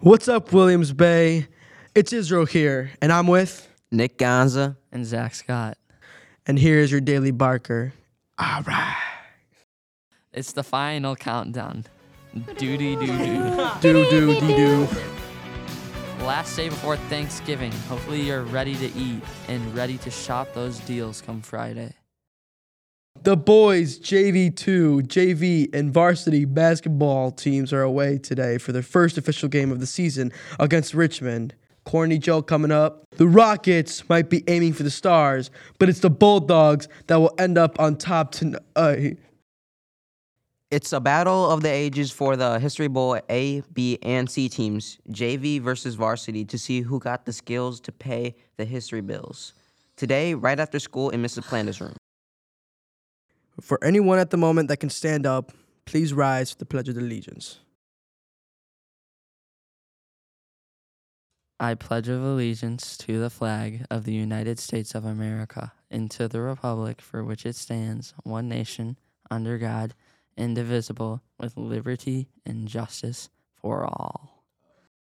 What's up, Williams Bay? It's Israel here, and I'm with, Nick Gonza. and Zach Scott. and here is your daily Barker. All right. It's the final countdown. Doody doo doo. Do do dee do. Last day before Thanksgiving. Hopefully you're ready to eat and ready to shop those deals come Friday. The boys JV2, JV, and varsity basketball teams are away today for their first official game of the season against Richmond. Corny Joe coming up. The Rockets might be aiming for the stars, but it's the Bulldogs that will end up on top tonight. It's a battle of the ages for the History Bowl A, B, and C teams, JV versus varsity, to see who got the skills to pay the history bills. Today, right after school in Mrs. Planter's room. For anyone at the moment that can stand up, please rise for the Pledge of Allegiance. I pledge of allegiance to the flag of the United States of America and to the republic for which it stands, one nation, under God, indivisible, with liberty and justice for all.